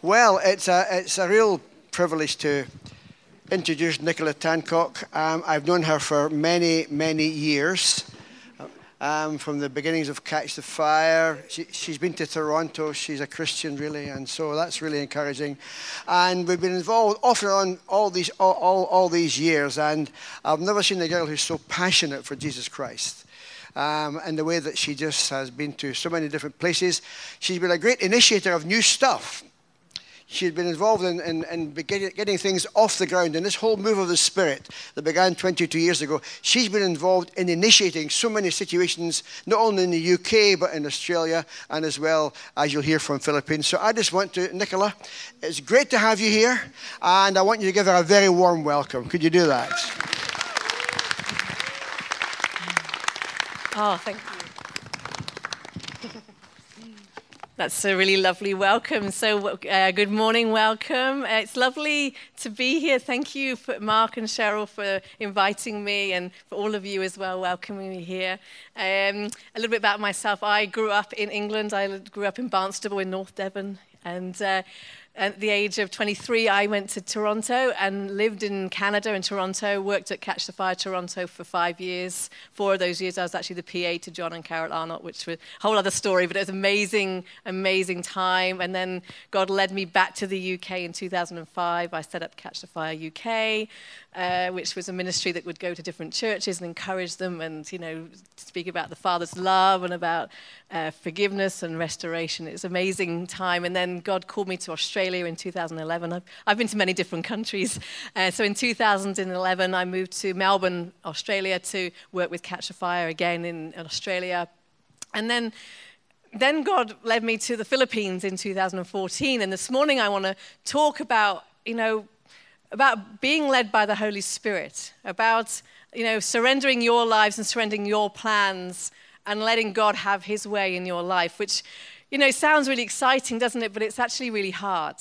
Well, it's a, it's a real privilege to introduce Nicola Tancock. Um, I've known her for many, many years. Um, from the beginnings of Catch the Fire. She, has been to Toronto. She's a Christian, really, and so that's really encouraging. And we've been involved off and on all these, all, all, all these years, and I've never seen a girl who's so passionate for Jesus Christ. Um, and the way that she just has been to so many different places. She's been a great initiator of new stuff she had been involved in, in, in getting things off the ground. And this whole move of the Spirit that began 22 years ago, she's been involved in initiating so many situations, not only in the UK, but in Australia, and as well as you'll hear from Philippines. So I just want to, Nicola, it's great to have you here, and I want you to give her a very warm welcome. Could you do that? Oh, thank you. That's a really lovely welcome. So, uh, good morning, welcome. Uh, it's lovely to be here. Thank you, for Mark and Cheryl, for inviting me, and for all of you as well, welcoming me here. Um, a little bit about myself. I grew up in England. I grew up in Barnstaple in North Devon, and uh, at the age of 23, I went to Toronto and lived in Canada in Toronto, worked at Catch the Fire Toronto for five years. Four of those years, I was actually the PA to John and Carol Arnott, which was a whole other story, but it was amazing, amazing time. And then God led me back to the UK in 2005. I set up Catch the Fire UK, uh, which was a ministry that would go to different churches and encourage them and, you know, speak about the Father's love and about uh, forgiveness and restoration. It was an amazing time. And then God called me to Australia in 2011. I've, I've been to many different countries. Uh, so in 2011, I moved to Melbourne, Australia to work with Catch a Fire again in, in Australia. And then then God led me to the Philippines in 2014. And this morning I want to talk about, you know, about being led by the Holy Spirit, about you know, surrendering your lives and surrendering your plans and letting God have his way in your life, which, you know, it sounds really exciting, doesn't it? But it's actually really hard.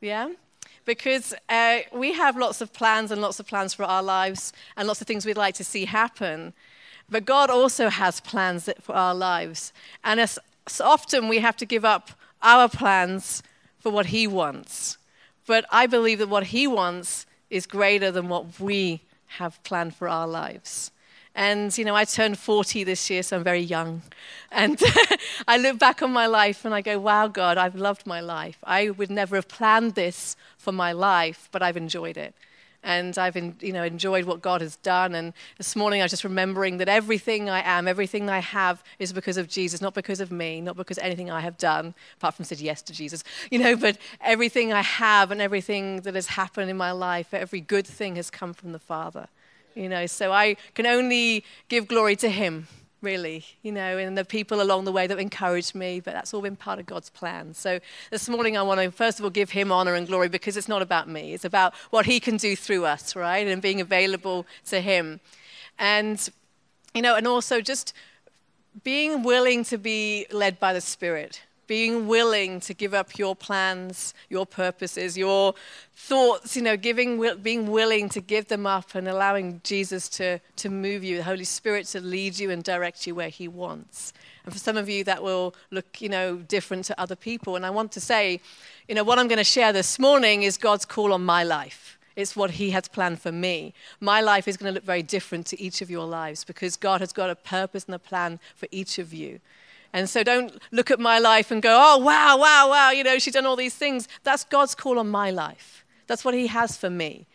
Yeah? Because uh, we have lots of plans and lots of plans for our lives and lots of things we'd like to see happen. But God also has plans for our lives. And as, often we have to give up our plans for what He wants. But I believe that what He wants is greater than what we have planned for our lives. And, you know, I turned 40 this year, so I'm very young. And I look back on my life and I go, wow, God, I've loved my life. I would never have planned this for my life, but I've enjoyed it and I've you know, enjoyed what God has done. And this morning I was just remembering that everything I am, everything I have is because of Jesus, not because of me, not because anything I have done, apart from said yes to Jesus, you know, but everything I have and everything that has happened in my life, every good thing has come from the Father. You know, so I can only give glory to Him really, you know, and the people along the way that encouraged me, but that's all been part of God's plan. So this morning I want to first of all give him honor and glory because it's not about me. It's about what he can do through us, right? And being available to him. And you know, and also just being willing to be led by the Spirit being willing to give up your plans, your purposes, your thoughts, you know, giving, being willing to give them up and allowing Jesus to, to move you, the Holy Spirit to lead you and direct you where He wants. And for some of you, that will look, you know, different to other people. And I want to say, you know, what I'm going to share this morning is God's call on my life. It's what He has planned for me. My life is going to look very different to each of your lives because God has got a purpose and a plan for each of you. And so don't look at my life and go, oh, wow, wow, wow, you know, she's done all these things. That's God's call on my life. That's what He has for me.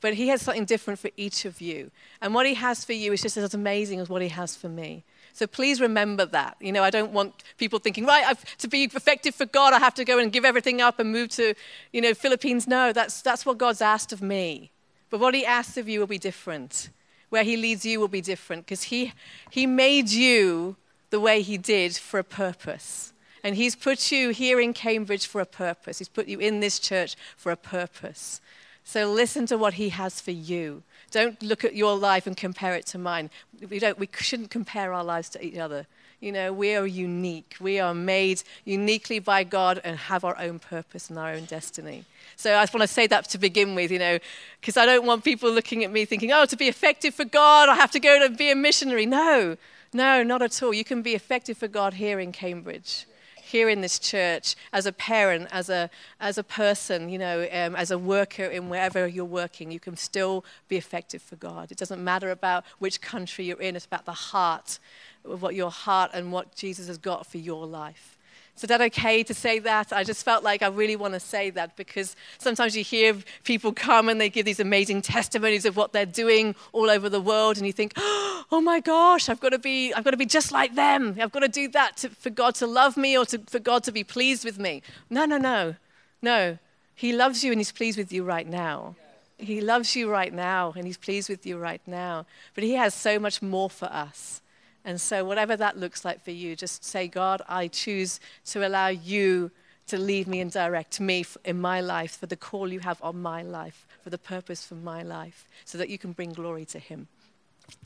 But He has something different for each of you. And what He has for you is just as amazing as what He has for me. So please remember that. You know, I don't want people thinking, right, I've, to be effective for God, I have to go and give everything up and move to, you know, Philippines. No, that's, that's what God's asked of me. But what He asks of you will be different. Where He leads you will be different because he, he made you the way He did for a purpose. And He's put you here in Cambridge for a purpose. He's put you in this church for a purpose. So listen to what He has for you. Don't look at your life and compare it to mine. We, don't, we shouldn't compare our lives to each other. You know, we are unique. We are made uniquely by God and have our own purpose and our own destiny. So I just want to say that to begin with, you know, because I don't want people looking at me thinking, oh, to be effective for God, I have to go to be a missionary. No, no, not at all. You can be effective for God here in Cambridge, here in this church, as a parent, as a, as a person, you know, um, as a worker in wherever you're working, you can still be effective for God. It doesn't matter about which country you're in, it's about the heart, what your heart and what Jesus has got for your life. Is that okay to say that? I just felt like I really want to say that because sometimes you hear people come and they give these amazing testimonies of what they're doing all over the world, and you think, oh my gosh, I've got to be, I've got to be just like them. I've got to do that to, for God to love me or to, for God to be pleased with me. No, no, no, no. He loves you and He's pleased with you right now. He loves you right now and He's pleased with you right now. But He has so much more for us. And so, whatever that looks like for you, just say, God, I choose to allow you to lead me and direct me in my life for the call you have on my life, for the purpose for my life, so that you can bring glory to Him.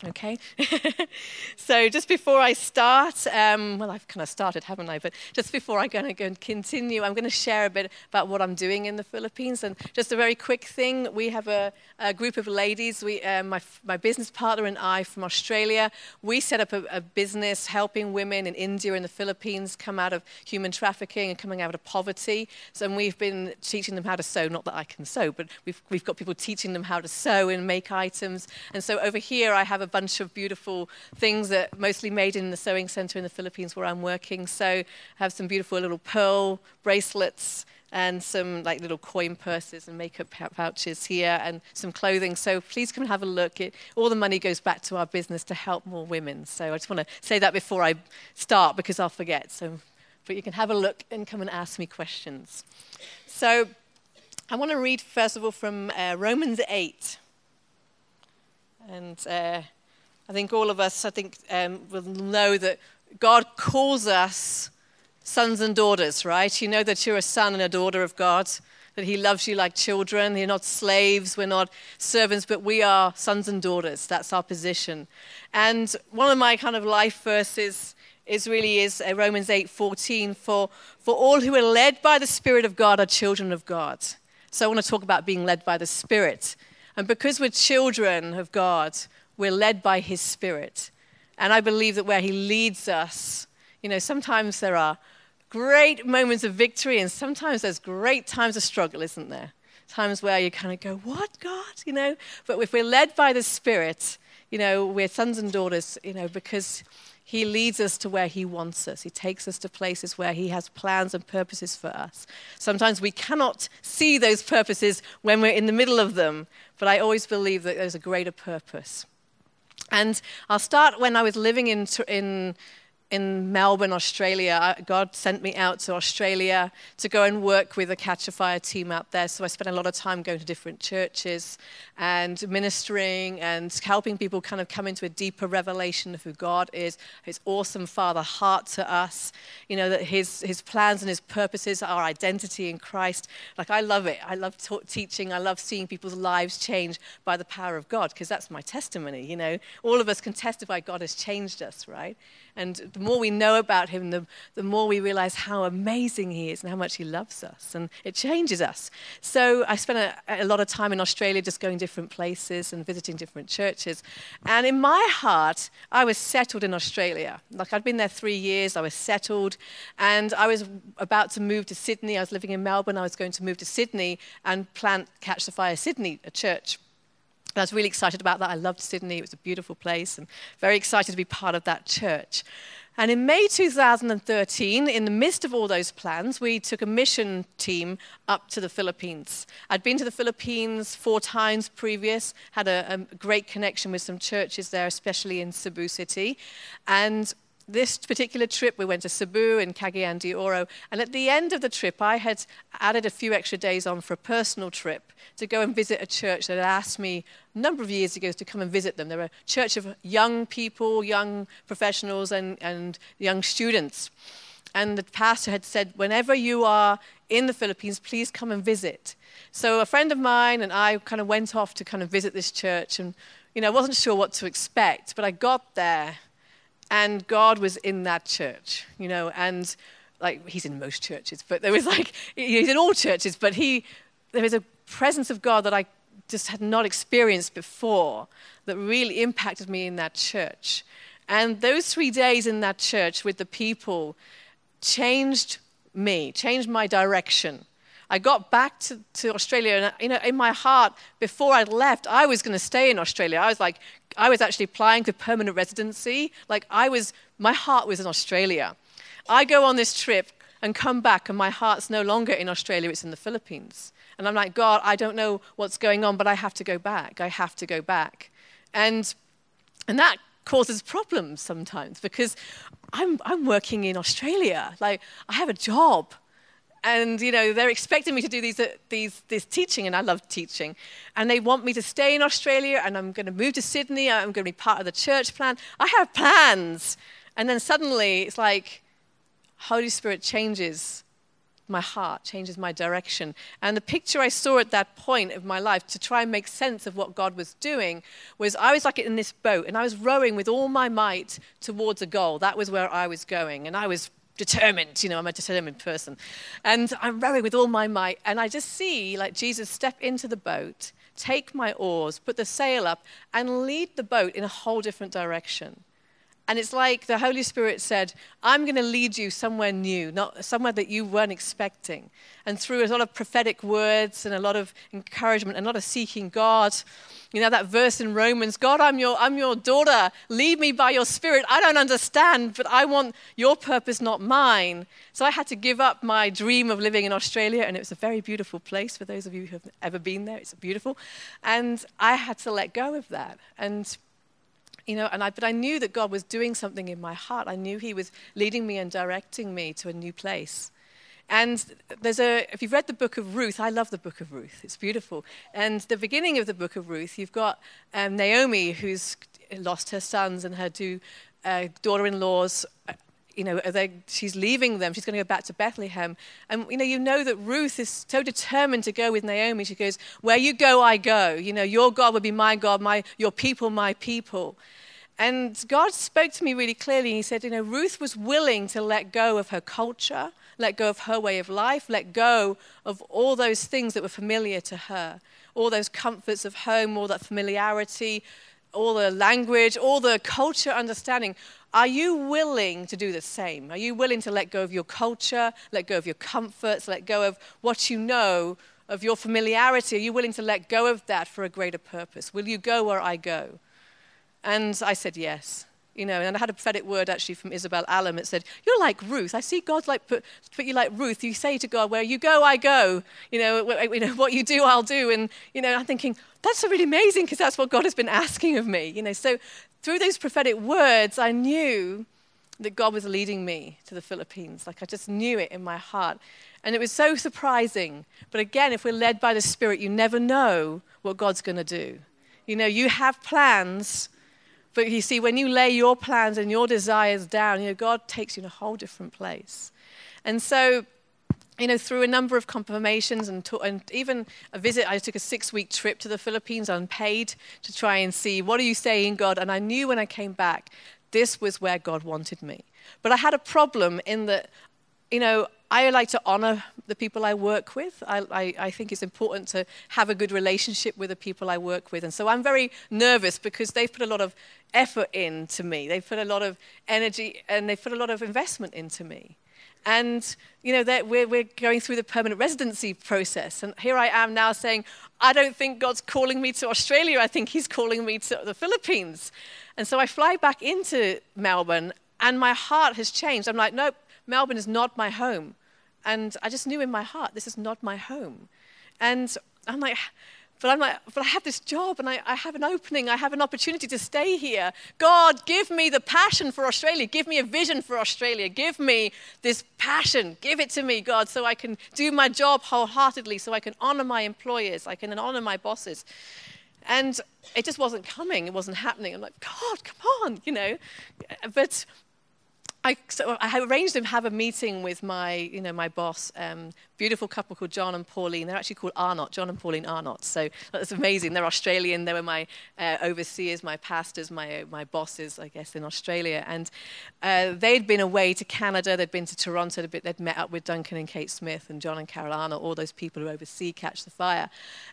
Okay? so just before I start, um, well, I've kind of started, haven't I? But just before to go and continue, I'm going to share a bit about what I'm doing in the Philippines. And just a very quick thing we have a, a group of ladies, we, uh, my, my business partner and I from Australia, we set up a, a business helping women in India and the Philippines come out of human trafficking and coming out of poverty. So and we've been teaching them how to sew, not that I can sew, but we've, we've got people teaching them how to sew and make items. And so over here, I have a bunch of beautiful things that mostly made in the sewing center in the Philippines where I'm working. So I have some beautiful little pearl bracelets and some like little coin purses and makeup pouches here and some clothing. So please come and have a look. It, all the money goes back to our business to help more women. So I just want to say that before I start because I'll forget. So, but you can have a look and come and ask me questions. So I want to read first of all from uh, Romans 8. And uh, I think all of us, I think, um, will know that God calls us sons and daughters, right? You know that you're a son and a daughter of God, that He loves you like children. You're not slaves, we're not servants, but we are sons and daughters. That's our position. And one of my kind of life verses is really is uh, Romans 8:14 for for all who are led by the spirit of God are children of God. So I want to talk about being led by the spirit. And because we're children of God, we're led by His Spirit. And I believe that where He leads us, you know, sometimes there are great moments of victory, and sometimes there's great times of struggle, isn't there? Times where you kind of go, What, God? You know? But if we're led by the Spirit, you know, we're sons and daughters, you know, because he leads us to where He wants us. He takes us to places where He has plans and purposes for us. Sometimes we cannot see those purposes when we're in the middle of them, but I always believe that there's a greater purpose. And I'll start when I was living in, in in Melbourne, Australia. Uh, God sent me out to Australia to go and work with a Catch a Fire team out there. So I spent a lot of time going to different churches and ministering and helping people kind of come into a deeper revelation of who God is, his awesome Father heart to us. You know, that his, his plans and his purposes our identity in Christ. Like, I love it. I love ta- teaching. I love seeing people's lives change by the power of God because that's my testimony. You know, all of us can testify God has changed us, right? And the more we know about him, the, the more we realize how amazing he is and how much he loves us. And it changes us. So I spent a, a lot of time in Australia just going different places and visiting different churches. And in my heart, I was settled in Australia. Like I'd been there three years, I was settled. And I was about to move to Sydney. I was living in Melbourne. I was going to move to Sydney and plant Catch the Fire Sydney, a church. And I was really excited about that. I loved Sydney. It was a beautiful place and very excited to be part of that church. And in May 2013, in the midst of all those plans, we took a mission team up to the Philippines. I'd been to the Philippines four times previous, had a, a great connection with some churches there, especially in Cebu City. And this particular trip, we went to Cebu and Cagayan de Oro. And at the end of the trip, I had added a few extra days on for a personal trip to go and visit a church that had asked me a number of years ago to come and visit them. They're a church of young people, young professionals, and, and young students. And the pastor had said, whenever you are in the Philippines, please come and visit. So a friend of mine and I kind of went off to kind of visit this church. And, you know, I wasn't sure what to expect, but I got there and God was in that church, you know, and like he's in most churches, but there was like, he's in all churches, but he, there was a presence of God that I just had not experienced before that really impacted me in that church. And those three days in that church with the people, changed me, changed my direction. I got back to, to Australia, and you know, in my heart, before I left, I was going to stay in Australia. I was like, I was actually applying for permanent residency. Like, I was, my heart was in Australia. I go on this trip and come back, and my heart's no longer in Australia, it's in the Philippines. And I'm like, God, I don't know what's going on, but I have to go back. I have to go back. And, and that causes problems sometimes because I'm, I'm working in Australia. Like, I have a job and you know they're expecting me to do these, uh, these, this teaching and i love teaching. And they want me to stay in australia and i'm going to move to sydney i'm going to be part of the church plan. I have plans! And then suddenly it's like holy spirit changes my heart changes my direction. And the picture i saw at that point of my life to try and make sense of what god was doing was i was like in this boat and i was rowing with all my might towards a goal. That was where i was going and i was determined. You know, I'm a determined person. And I'm rowing with all my might. And I just see, like, Jesus step into the boat, take my oars, put the sail up, and lead the boat in a whole different direction. And it's like the Holy Spirit said, I'm going to lead you somewhere new, not somewhere that you weren't expecting. And through a lot of prophetic words and a lot of encouragement and a lot of seeking God, you know, that verse in Romans God, I'm your, I'm your daughter. Lead me by your spirit. I don't understand, but I want your purpose, not mine. So I had to give up my dream of living in Australia, and it was a very beautiful place for those of you who have ever been there. It's beautiful. And I had to let go of that. And you know, and I, but I knew that God was doing something in my heart. I knew He was leading me and directing me to a new place. And there's a, if you've read the book of Ruth, I love the book of Ruth. It's beautiful. And the beginning of the book of Ruth, you've got um, Naomi, who's lost her sons and her two uh, daughter in laws. You know, she's leaving them. She's going to go back to Bethlehem. And, you know, you know that Ruth is so determined to go with Naomi. She goes, Where you go, I go. You know, your God will be my God, my, your people, my people. And God spoke to me really clearly. He said, You know, Ruth was willing to let go of her culture, let go of her way of life, let go of all those things that were familiar to her, all those comforts of home, all that familiarity, all the language, all the culture understanding. Are you willing to do the same? Are you willing to let go of your culture, let go of your comforts, let go of what you know, of your familiarity? Are you willing to let go of that for a greater purpose? Will you go where I go? And I said yes. You know, and I had a prophetic word actually from Isabel Allum It said, You're like Ruth. I see God like put, put you like Ruth. You say to God, Where you go, I go. You know, you know, what you do, I'll do. And, you know, I'm thinking, that's really amazing because that's what God has been asking of me. You know, so through those prophetic words, I knew that God was leading me to the Philippines. Like I just knew it in my heart. And it was so surprising. But again, if we're led by the Spirit, you never know what God's going to do. You know, you have plans but you see, when you lay your plans and your desires down, you know, God takes you in a whole different place. And so, you know, through a number of confirmations and, and even a visit, I took a six week trip to the Philippines unpaid to try and see what are you saying, God? And I knew when I came back, this was where God wanted me. But I had a problem in that, you know, I like to honor the people I work with. I, I, I, think it's important to have a good relationship with the people I work with. And so I'm very nervous because they've put a lot of effort into me. They've put a lot of energy and they've put a lot of investment into me. And, you know, we're, we're going through the permanent residency process. And here I am now saying, I don't think God's calling me to Australia. I think He's calling me to the Philippines. And so I fly back into Melbourne and my heart has changed. I'm like, nope, Melbourne is not my home. And I just knew in my heart, this is not my home. And I'm like, but I'm like, but I have this job and I, I, have an opening. I have an opportunity to stay here. God, give me the passion for Australia. Give me a vision for Australia. Give me this passion. Give it to me, God, so I can do my job wholeheartedly, so I can honor my employers, I can honor my bosses. And it just wasn't coming. It wasn't happening. I'm like, God, come on, you know. But I, so I arranged to have a meeting with my, you know, my boss, um, beautiful couple called John and Pauline. They're actually called Arnott, John and Pauline Arnott. So that's amazing. They're Australian. They were my uh, overseers, my pastors, my, my bosses, I guess, in Australia. And uh, they'd been away to Canada. They'd been to Toronto. They'd, they'd met up with Duncan and Kate Smith and John and Carol Arnott, all those people who oversee Catch the Fire.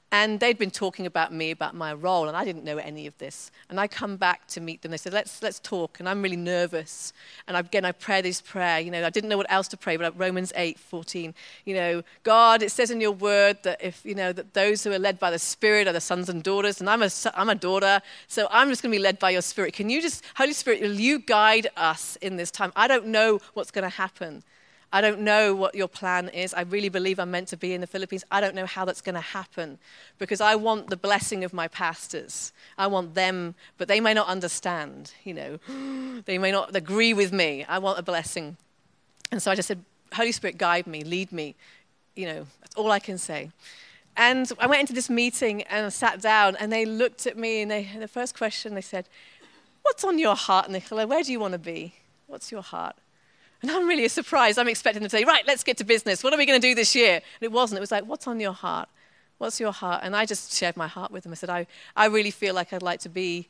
And they'd been talking about me, about my role, and I didn't know any of this. And I come back to meet them. They said, let's, let's talk. And I'm really nervous. And again, I pray this prayer. You know, I didn't know what else to pray, but Romans 8, 14. You know, God, it says in your word that if, you know, that those who are led by the Spirit are the sons and daughters. And I'm a, I'm a daughter, so I'm just going to be led by your Spirit. Can you just, Holy Spirit, will you guide us in this time? I don't know what's going to happen. I don't know what your plan is. I really believe I'm meant to be in the Philippines. I don't know how that's going to happen because I want the blessing of my pastors. I want them, but they may not understand, you know. They may not agree with me. I want a blessing. And so I just said, Holy Spirit, guide me, lead me. You know, that's all I can say. And I went into this meeting and I sat down, and they looked at me, and, they, the first question they said, What's on your heart, Nicola? Where do you want to be? What's your heart? And I'm really surprised. I'm expecting them to say, right, let's get to business. What are we going to do this year? And it wasn't. It was like, what's on your heart? What's your heart? And I just shared my heart with them. I said, I, I really feel like I'd like to be,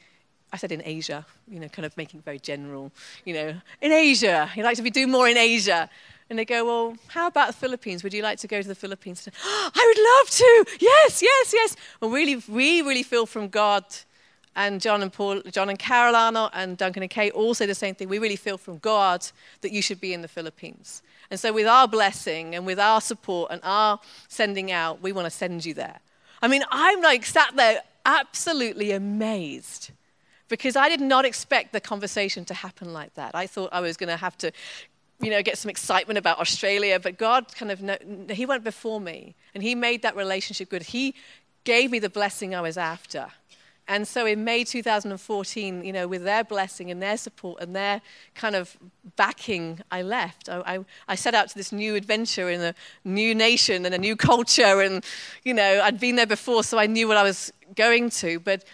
I said in Asia, you know, kind of making it very general, you know, in Asia. You'd like to be, do more in Asia. And they go, well, how about the Philippines? Would you like to go to the Philippines? Oh, I would love to. Yes, yes, yes. Well, really, we really feel from God and John and Paul, John and Carol Arnott and Duncan and Kate all say the same thing. We really feel from God that you should be in the Philippines. And so, with our blessing and with our support and our sending out, we want to send you there. I mean, I'm like sat there absolutely amazed because I did not expect the conversation to happen like that. I thought I was going to have to, you know, get some excitement about Australia, but God kind of, He went before me and He made that relationship good. He gave me the blessing I was after. And so in May 2014, you know, with their blessing and their support and their kind of backing, I left. I, I, I, set out to this new adventure in a new nation and a new culture. And, you know, I'd been there before, so I knew what I was going to. But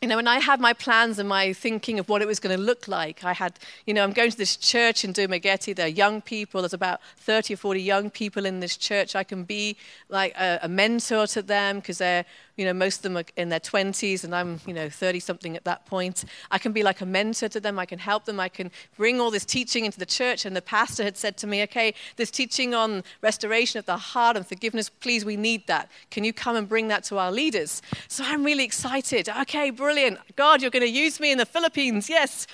you know, when I had my plans and my thinking of what it was going to look like, I had, you know, I'm going to this church in Dumaguete. There are young people. There's about 30 or 40 young people in this church. I can be like a, a mentor to them because they're you know, most of them are in their 20s, and I'm, you know, 30 something at that point. I can be like a mentor to them. I can help them. I can bring all this teaching into the church. And the pastor had said to me, okay, this teaching on restoration of the heart and forgiveness, please, we need that. Can you come and bring that to our leaders? So I'm really excited. Okay, brilliant. God, you're going to use me in the Philippines. Yes.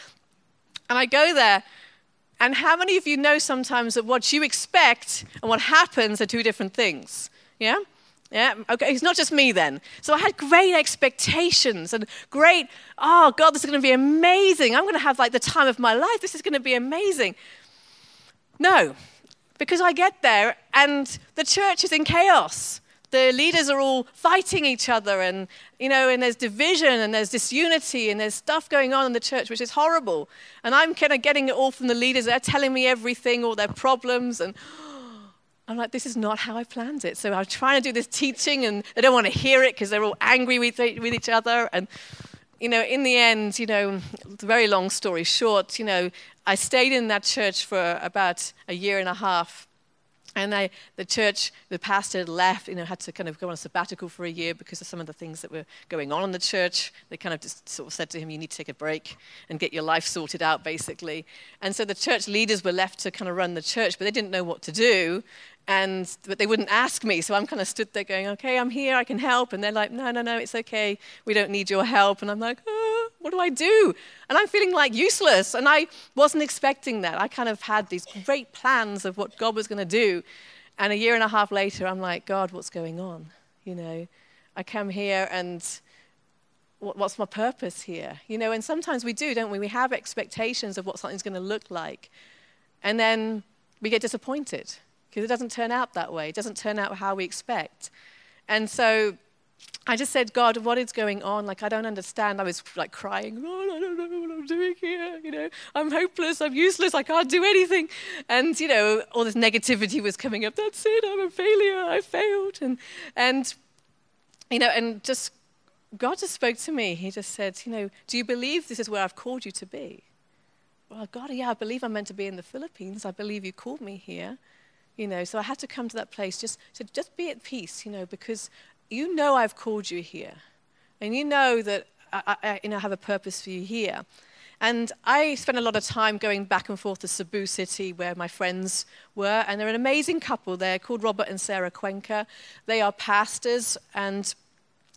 And I go there. And how many of you know sometimes that what you expect and what happens are two different things? Yeah? Yeah, okay, it's not just me then. So I had great expectations and great, oh God, this is going to be amazing. I'm going to have like the time of my life. This is going to be amazing. No, because I get there and the church is in chaos. The leaders are all fighting each other, and you know, and there's division and there's disunity and there's stuff going on in the church which is horrible. And I'm kind of getting it all from the leaders. They're telling me everything, all their problems, and I'm like, this is not how I planned it. So I'm trying to do this teaching, and they don't want to hear it because they're all angry with, with each other. And, you know, in the end, you know, very long story short, you know, I stayed in that church for about a year and a half. And I, the church, the pastor left, you know, had to kind of go on a sabbatical for a year because of some of the things that were going on in the church. They kind of just sort of said to him, you need to take a break and get your life sorted out, basically. And so the church leaders were left to kind of run the church, but they didn't know what to do and but they wouldn't ask me so i'm kind of stood there going okay i'm here i can help and they're like no no no it's okay we don't need your help and i'm like oh, what do i do? And i'm feeling like useless and i wasn't expecting that. I kind of had these great plans of what god was going to do and a year and a half later i'm like god what's going on? You know i come here and what's my purpose here? You know and sometimes we do don't we? We have expectations of what something's going to look like and then we get disappointed because it doesn't turn out that way. It doesn't turn out how we expect. And so I just said, God, what is going on? Like, I don't understand. I was like crying, oh, I don't know what I'm doing here. You know, I'm hopeless. I'm useless. I can't do anything. And, you know, all this negativity was coming up. That's it. I'm a failure. I failed. And, and, you know, and just God just spoke to me. He just said, you know, do you believe this is where I've called you to be? Well, God, yeah, I believe I'm meant to be in the Philippines. I believe you called me here. You know, so I had to come to that place just to just be at peace, you know, because you know I've called you here. And you know that I, I you know, have a purpose for you here. And I spent a lot of time going back and forth to Cebu City, where my friends were. And they're an amazing couple there called Robert and Sarah Cuenca. They are pastors, and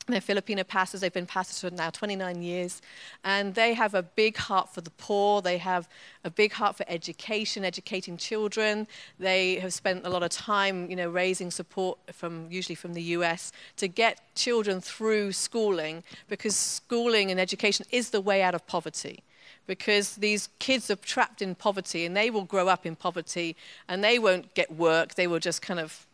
they're Filipino pastors. They've been pastors for now 29 years. And they have a big heart for the poor. They have a big heart for education, educating children. They have spent a lot of time, you know, raising support from usually from the US to get children through schooling because schooling and education is the way out of poverty because these kids are trapped in poverty and they will grow up in poverty and they won't get work. They will just kind of,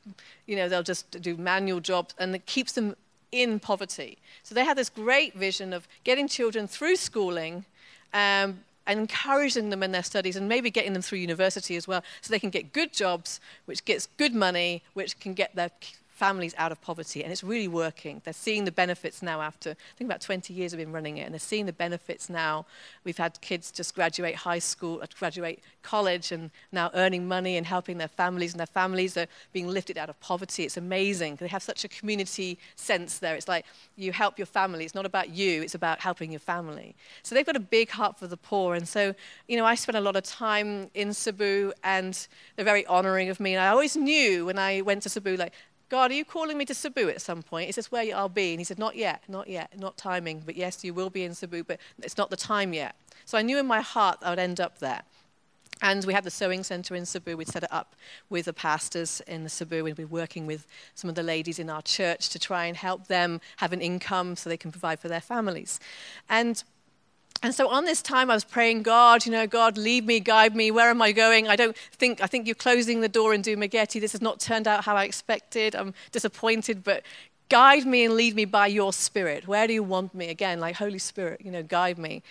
you know, they'll just do manual jobs and it keeps them in poverty. So they had this great vision of getting children through schooling um, and encouraging them in their studies and maybe getting them through university as well so they can get good jobs, which gets good money, which can get their families out of poverty, and it's really working. They're seeing the benefits now after, I think about 20 years we've been running it, and they're seeing the benefits now. We've had kids just graduate high school, uh, graduate college, and now earning money and helping their families, and their families are being lifted out of poverty. It's amazing. They have such a community sense there. It's like you help your family. It's not about you, it's about helping your family. So they've got a big heart for the poor, and so, you know, I spent a lot of time in Cebu, and they're very honoring of me, and I always knew when I went to Cebu, like, God, are you calling me to Cebu at some point? He says, Where I'll be. And he said, Not yet, not yet, not timing. But yes, you will be in Cebu, but it's not the time yet. So I knew in my heart I would end up there. And we had the sewing center in Cebu. We'd set it up with the pastors in Cebu. We'd be working with some of the ladies in our church to try and help them have an income so they can provide for their families. And and so on this time, I was praying, God, you know, God, lead me, guide me. Where am I going? I don't think, I think you're closing the door in Dumaguete. This has not turned out how I expected. I'm disappointed, but guide me and lead me by your spirit. Where do you want me? Again, like Holy Spirit, you know, guide me.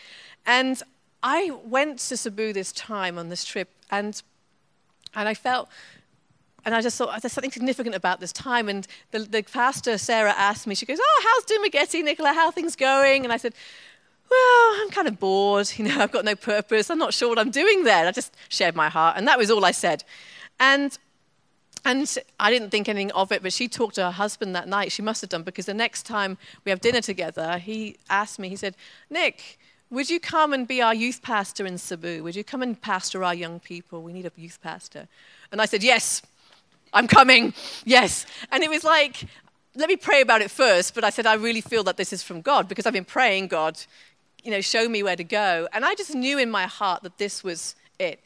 And I went to Cebu this time on this trip, and, and I felt and I just thought, there's something significant about this time. And the, the pastor, Sarah, asked me, she goes, Oh, how's Dumaguete, Nicola? How are things going? And I said, well, I'm kind of bored. You know, I've got no purpose. I'm not sure what I'm doing there. I just shared my heart, and that was all I said. And and I didn't think anything of it, but she talked to her husband that night. She must have done because the next time we have dinner together, he asked me. He said, "Nick, would you come and be our youth pastor in Cebu? Would you come and pastor our young people? We need a youth pastor." And I said, "Yes, I'm coming. Yes." And it was like, let me pray about it first. But I said, I really feel that this is from God because I've been praying, God, you know, show me where to go. And I just knew in my heart that this was it.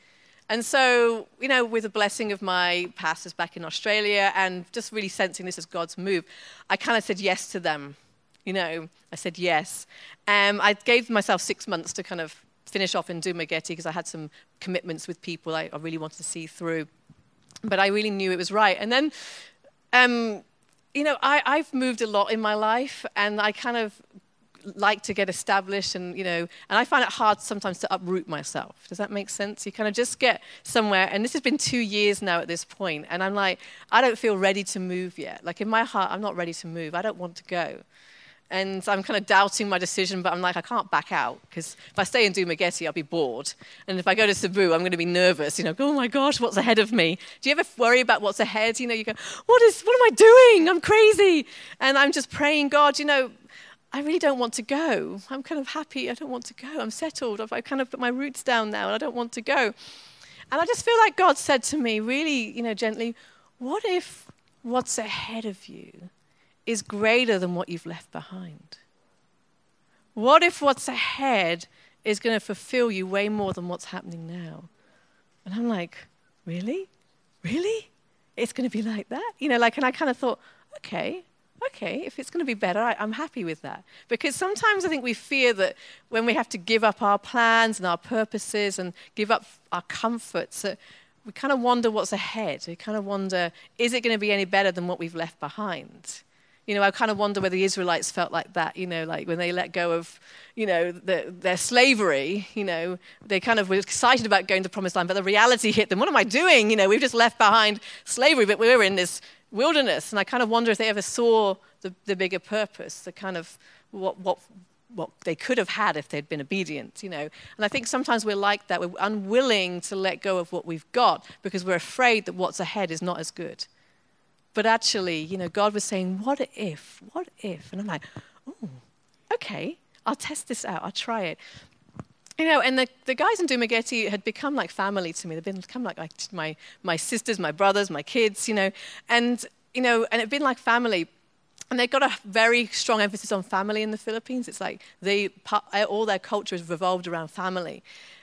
And so, you know, with the blessing of my pastors back in Australia and just really sensing this as God's move, I kind of said yes to them. You know, I said yes. Um, I gave myself six months to kind of finish off and in Dumaguete because I had some commitments with people I, I, really wanted to see through. But I really knew it was right. And then, um, you know, I, I've moved a lot in my life, and I kind of like to get established and you know and i find it hard sometimes to uproot myself does that make sense you kind of just get somewhere and this has been two years now at this point and i'm like i don't feel ready to move yet like in my heart i'm not ready to move i don't want to go and I'm kind of doubting my decision, but I'm like, I can't back out because if I stay in Dumaguete, I'll be bored. And if I go to Cebu, I'm going to be nervous. You know, oh my gosh, what's ahead of me? Do you ever worry about what's ahead? You know, you go, what is, what am I doing? I'm crazy. And I'm just praying, God, you know, I really don't want to go. I'm kind of happy. I don't want to go. I'm settled. I've, I kind of put my roots down now and I don't want to go. And I just feel like God said to me, really, you know, gently, what if what's ahead of you is greater than what you've left behind? What if what's ahead is going to fulfill you way more than what's happening now? And I'm like, really? Really? It's going to be like that? You know, like, and I kind of thought, okay, okay, if it's going to be better, I, am happy with that. Because sometimes I think we fear that when we have to give up our plans and our purposes and give up our comforts, that we kind of wonder what's ahead. We kind of wonder, is it going to be any better than what we've left behind? You know, I kind of wonder whether the Israelites felt like that, you know, like when they let go of, you know, the, their slavery, you know, they kind of were excited about going to the promised land, but the reality hit them. What am I doing? You know, we've just left behind slavery, but we're in this wilderness. And I kind of wonder if they ever saw the, the bigger purpose, the kind of what, what, what they could have had if they'd been obedient, you know. And I think sometimes we're like that. We're unwilling to let go of what we've got because we're afraid that what's ahead is not as good. But actually, you know, God was saying, What if? What if? And I'm like, Oh, okay, I'll test this out, I'll try it. You know, and the, the guys in Dumaguete had become like family to me. They've become like, like my, my sisters, my brothers, my kids, you know. And, you know, and it'd been like family. And they've got a very strong emphasis on family in the Philippines. It's like they, eh, all their culture is revolved around family.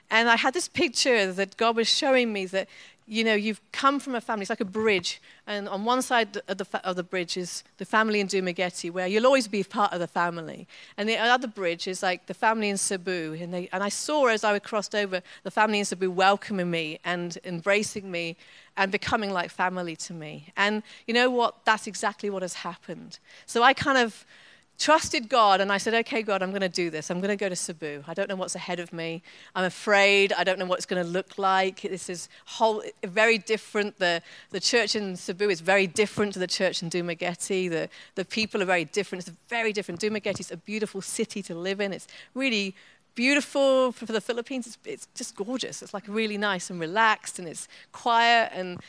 And I had this picture that God was showing me that you know, you've come from a family, it's like a bridge, and on one side of the, of the bridge is the family in Dumaguete, where you'll always be part of the family. And the other bridge is like the family in Cebu. And, they, and I saw as I crossed over the family in Cebu welcoming me and embracing me and becoming like family to me. And you know what? That's exactly what has happened. So I kind of trusted God and I said, okay, God, I'm going to do this. I'm going to go to Cebu. I don't know what's ahead of me. I'm afraid. I don't know what it's going to look like. This is whole, very different. The, the church in Cebu is very different to the church in Dumaguete. The, the people are very different. It's very different. Dumaguete is a beautiful city to live in. It's really beautiful for the Philippines. It's, it's just gorgeous. It's like really nice and relaxed and it's quiet and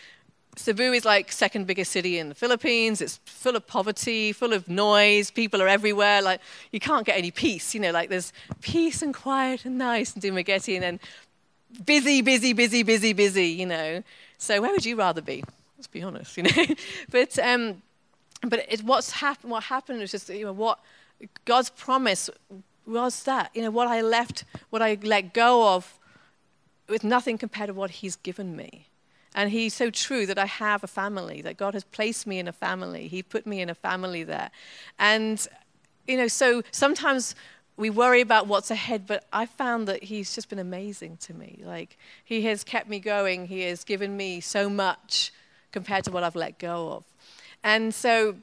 Cebu is like second biggest city in the Philippines. It's full of poverty, full of noise. People are everywhere. Like you can't get any peace. You know, like there's peace and quiet and nice in Dumaguete, and then busy, busy, busy, busy, busy. You know. So where would you rather be? Let's be honest. You know. but um, but it, what's happened? What happened was just you know what God's promise was that you know what I left, what I let go of, with nothing compared to what He's given me. And he's so true that I have a family, that God has placed me in a family. He put me in a family there. And, you know, so sometimes we worry about what's ahead, but I found that he's just been amazing to me. Like, he has kept me going, he has given me so much compared to what I've let go of. And so,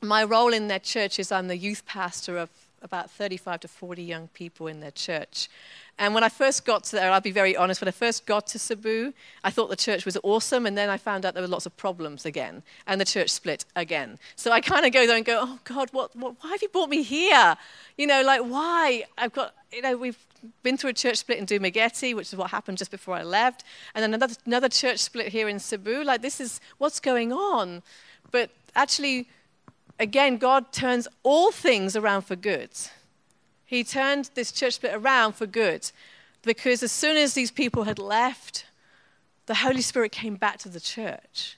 my role in their church is I'm the youth pastor of about 35 to 40 young people in their church. And when I first got to there, I'll be very honest, when I first got to Cebu, I thought the church was awesome, and then I found out there were lots of problems again, and the church split again. So I kind of go there and go, oh God, what, what, why have you brought me here? You know, like, why? I've got, you know, we've been through a church split in Dumaguete, which is what happened just before I left, and then another, another church split here in Cebu. Like, this is what's going on. But actually, again, God turns all things around for good. He turned this church split around for good because as soon as these people had left, the Holy Spirit came back to the church.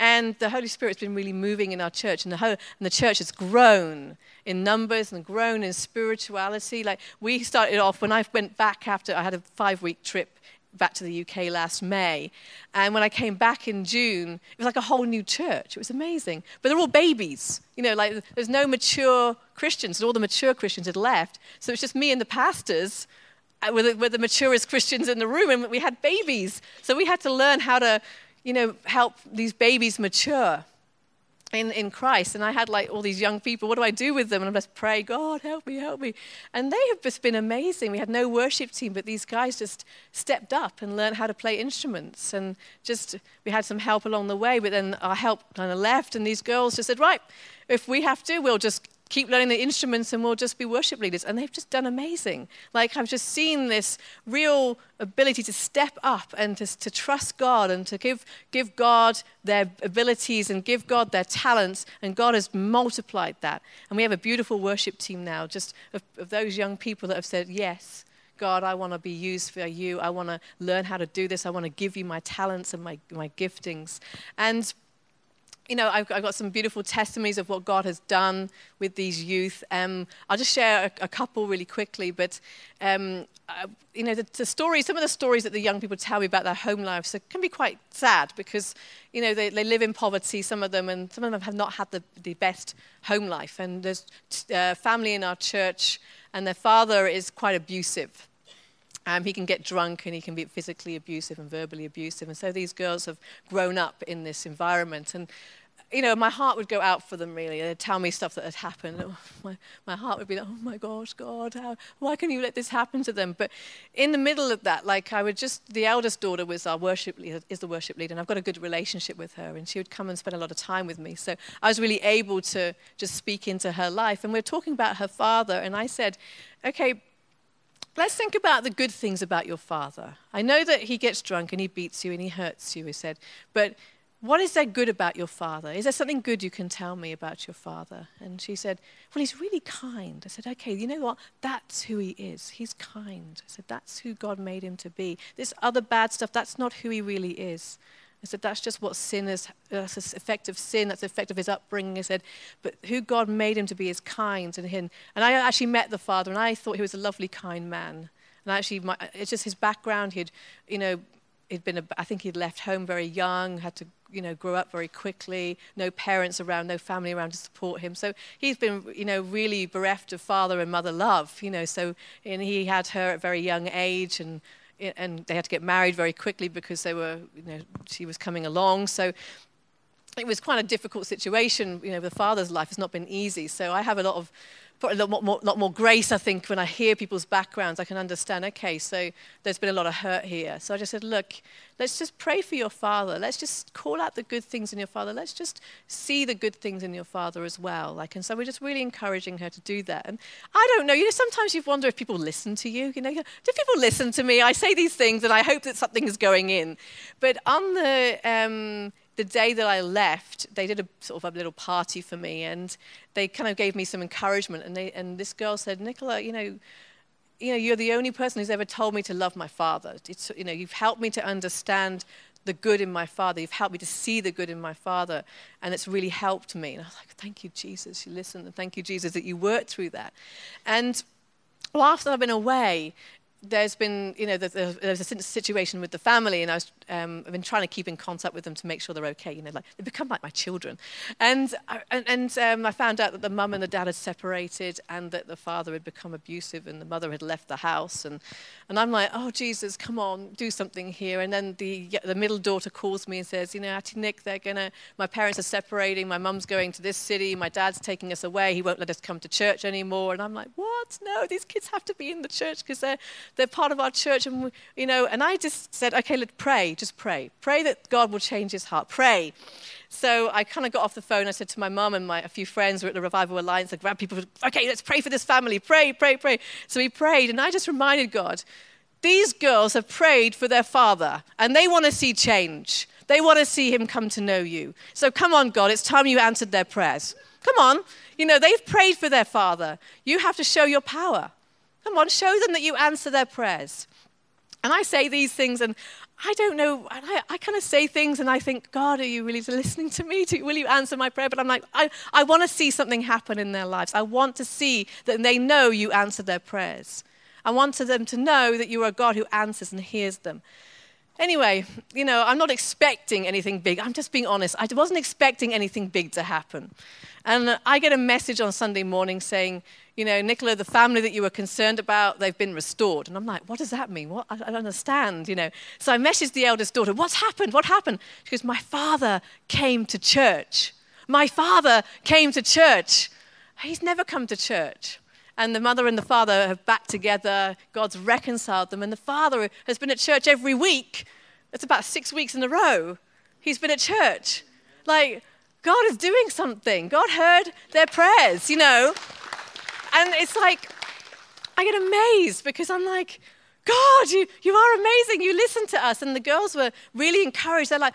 And the Holy Spirit's been really moving in our church, and the, whole, and the church has grown in numbers and grown in spirituality. Like we started off when I went back after I had a five week trip back to the UK last May. And when I came back in June, it was like a whole new church. It was amazing. But they're all babies. You know, like there's no mature Christians, and all the mature Christians had left. So it's just me and the pastors uh, were the, were the maturest Christians in the room, and we had babies. So we had to learn how to, you know, help these babies mature in, in Christ. And I had like all these young people. What do I do with them? And I'm just pray, God, help me, help me. And they have just been amazing. We had no worship team, but these guys just stepped up and learned how to play instruments. And just, we had some help along the way, but then our help kind of left. And these girls just said, right, if we have to, we'll just keep learning the instruments and we'll just be worship leaders. And they've just done amazing. Like, I've just seen this real ability to step up and to, to trust God and to give, give God their abilities and give God their talents. And God has multiplied that. And we have a beautiful worship team now, just of, of those young people that have said, Yes. God, I want to be used for you. I want to learn how to do this. I want to give you my talents and my, my giftings. And you know, I've, I've, got some beautiful testimonies of what God has done with these youth. Um, I'll just share a, a, couple really quickly, but um, uh, you know, the, the, stories, some of the stories that the young people tell me about their home lives can be quite sad because, you know, they, they live in poverty, some of them, and some of them have not had the, the best home life. And there's a uh, family in our church, and their father is quite abusive. Um, he can get drunk and he can be physically abusive and verbally abusive. And so these girls have grown up in this environment. And you know, my heart would go out for them really. They'd tell me stuff that had happened. Oh, my, my heart would be like, oh my gosh, God, how, why can you let this happen to them? But in the middle of that, like I would just, the eldest daughter was our worship leader, is the worship leader, and I've got a good relationship with her, and she would come and spend a lot of time with me. So I was really able to just speak into her life. And we are talking about her father, and I said, okay, Let's think about the good things about your father. I know that he gets drunk and he beats you and he hurts you, he said, but what is there good about your father? Is there something good you can tell me about your father? And she said, Well, he's really kind. I said, Okay, you know what? That's who he is. He's kind. I said, That's who God made him to be. This other bad stuff, that's not who he really is. I said, That's just what sin is. That's the effect of sin. That's the effect of his upbringing. I said, But who God made him to be is kind. And, him. and I actually met the father, and I thought he was a lovely, kind man. And actually, my, it's just his background. He'd, you know, he'd been, a, I think he'd left home very young, had to you know, grow up very quickly, no parents around, no family around to support him. So he's been, you know, really bereft of father and mother love, you know. So and he had her at a very young age, and and they had to get married very quickly because they were, you know, she was coming along. So it was quite a difficult situation. You know, the father's life has not been easy. So I have a lot of a lot more, lot more grace, I think, when I hear people's backgrounds. I can understand, okay, so there's been a lot of hurt here. So I just said, look, let's just pray for your father. Let's just call out the good things in your father. Let's just see the good things in your father as well. Like, and so we're just really encouraging her to do that. And I don't know, you know, sometimes you wonder if people listen to you. You know, do people listen to me? I say these things and I hope that something is going in. But on the, um, the day that I left, they did a sort of a little party for me, and they kind of gave me some encouragement. And, they, and this girl said, Nicola, you know, you know, you're the only person who's ever told me to love my father. It's, you know, you've helped me to understand the good in my father. You've helped me to see the good in my father, and it's really helped me. And I was like, thank you, Jesus. You listened, and thank you, Jesus, that you worked through that. And after I've been away, there's been, you know, there's a, there's a situation with the family, and I was, um, I've been trying to keep in contact with them to make sure they're okay. You know, like they become like my children, and and, and um, I found out that the mum and the dad had separated, and that the father had become abusive, and the mother had left the house, and and I'm like, oh Jesus, come on, do something here. And then the the middle daughter calls me and says, you know, Auntie Nick, they're gonna, my parents are separating, my mum's going to this city, my dad's taking us away, he won't let us come to church anymore, and I'm like, what? No, these kids have to be in the church because they're they're part of our church. And, you know, and I just said, okay, let's pray. Just pray. Pray that God will change his heart. Pray. So I kind of got off the phone. I said to my mum and my, a few friends were at the Revival Alliance. I grabbed people, okay, let's pray for this family. Pray, pray, pray. So we prayed. And I just reminded God, these girls have prayed for their father and they want to see change. They want to see him come to know you. So come on, God, it's time you answered their prayers. Come on. You know, they've prayed for their father. You have to show your power. Come on, show them that you answer their prayers. And I say these things, and I don't know, I, I kind of say things, and I think, God, are you really listening to me? will you answer my prayer? But I'm like, I, I want to see something happen in their lives. I want to see that they know you answer their prayers. I want them to know that you are a God who answers and hears them. Anyway, you know, I'm not expecting anything big. I'm just being honest. I wasn't expecting anything big to happen. And I get a message on Sunday morning saying, you know, Nicola, the family that you were concerned about, they've been restored. And I'm like, what does that mean? What? I don't understand, you know. So I messaged the eldest daughter, what's happened? What happened? She goes, my father came to church. My father came to church. He's never come to church. And the mother and the father have back together. God's reconciled them. And the father has been at church every week. It's about six weeks in a row. He's been at church. Like, God is doing something. God heard their prayers, you know. And it's like, I get amazed because I'm like, God, you, you are amazing. You listen to us. And the girls were really encouraged. They're like,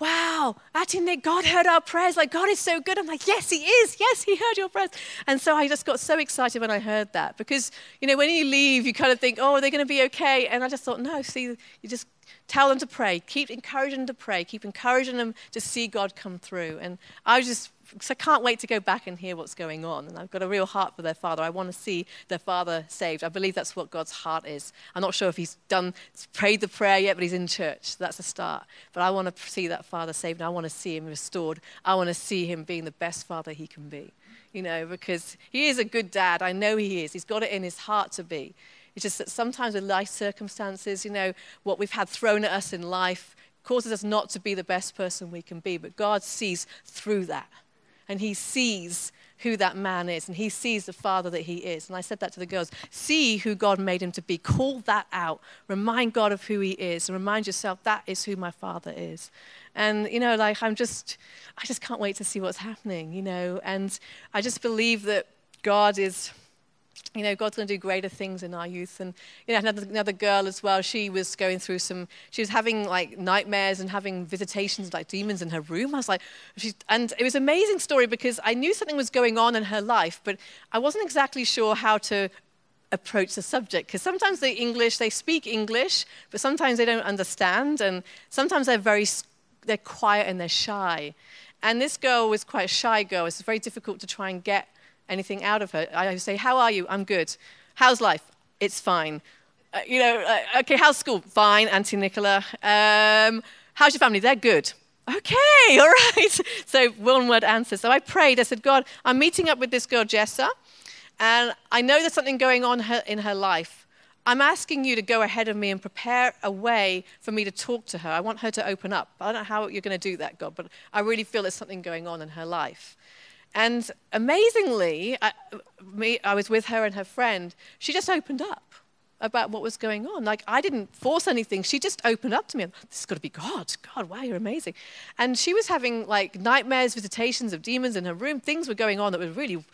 wow, Auntie God heard our prayers. Like, God is so good. I'm like, yes, He is. Yes, He heard your prayers. And so I just got so excited when I heard that because, you know, when you leave, you kind of think, oh, are they going to be okay? And I just thought, no, see, you just tell them to pray. Keep encouraging them to pray. Keep encouraging them to see God come through. And I was just so I can't wait to go back and hear what's going on. And I've got a real heart for their father. I want to see their father saved. I believe that's what God's heart is. I'm not sure if he's done, prayed the prayer yet, but he's in church. So that's a start. But I want to see that father saved, and I want to see him restored. I want to see him being the best father he can be, you know, because he is a good dad. I know he is. He's got it in his heart to be. It's just that sometimes with life circumstances, you know, what we've had thrown at us in life causes us not to be the best person we can be. But God sees through that. And He sees who that man is, and he sees the father that he is. And I said that to the girls see who God made him to be, call that out, remind God of who he is, and remind yourself that is who my father is. And, you know, like, I'm just, I just can't wait to see what's happening, you know, and I just believe that God is you know, God's going to do greater things in our youth. And, you know, another, another girl as well, she was going through some, she was having like nightmares and having visitations like demons in her room. I was like, she's, and it was an amazing story because I knew something was going on in her life, but I wasn't exactly sure how to approach the subject because sometimes they English, they speak English, but sometimes they don't understand. And sometimes they're very, they're quiet and they're shy. And this girl was quite a shy girl. It's very difficult to try and get anything out of her. I say, How are you? I'm good. How's life? It's fine. Uh, you know, uh, okay, how's school? Fine, Auntie Nicola. Um, how's your family? They're good. Okay, all right. So, one word answer. So I prayed. I said, God, I'm meeting up with this girl, Jessa, and I know there's something going on her, in her life. I'm asking you to go ahead of me and prepare a way for me to talk to her. I want her to open up. I don't know how you're going to do that, God, but I really feel there's something going on in her life. And amazingly, I, me, I was with her and her friend. She just opened up about what was going on. Like, I didn't force anything. She just opened up to me. This has got to be God. God, wow, you're amazing. And she was having like nightmares, visitations of demons in her room. Things were going on that were really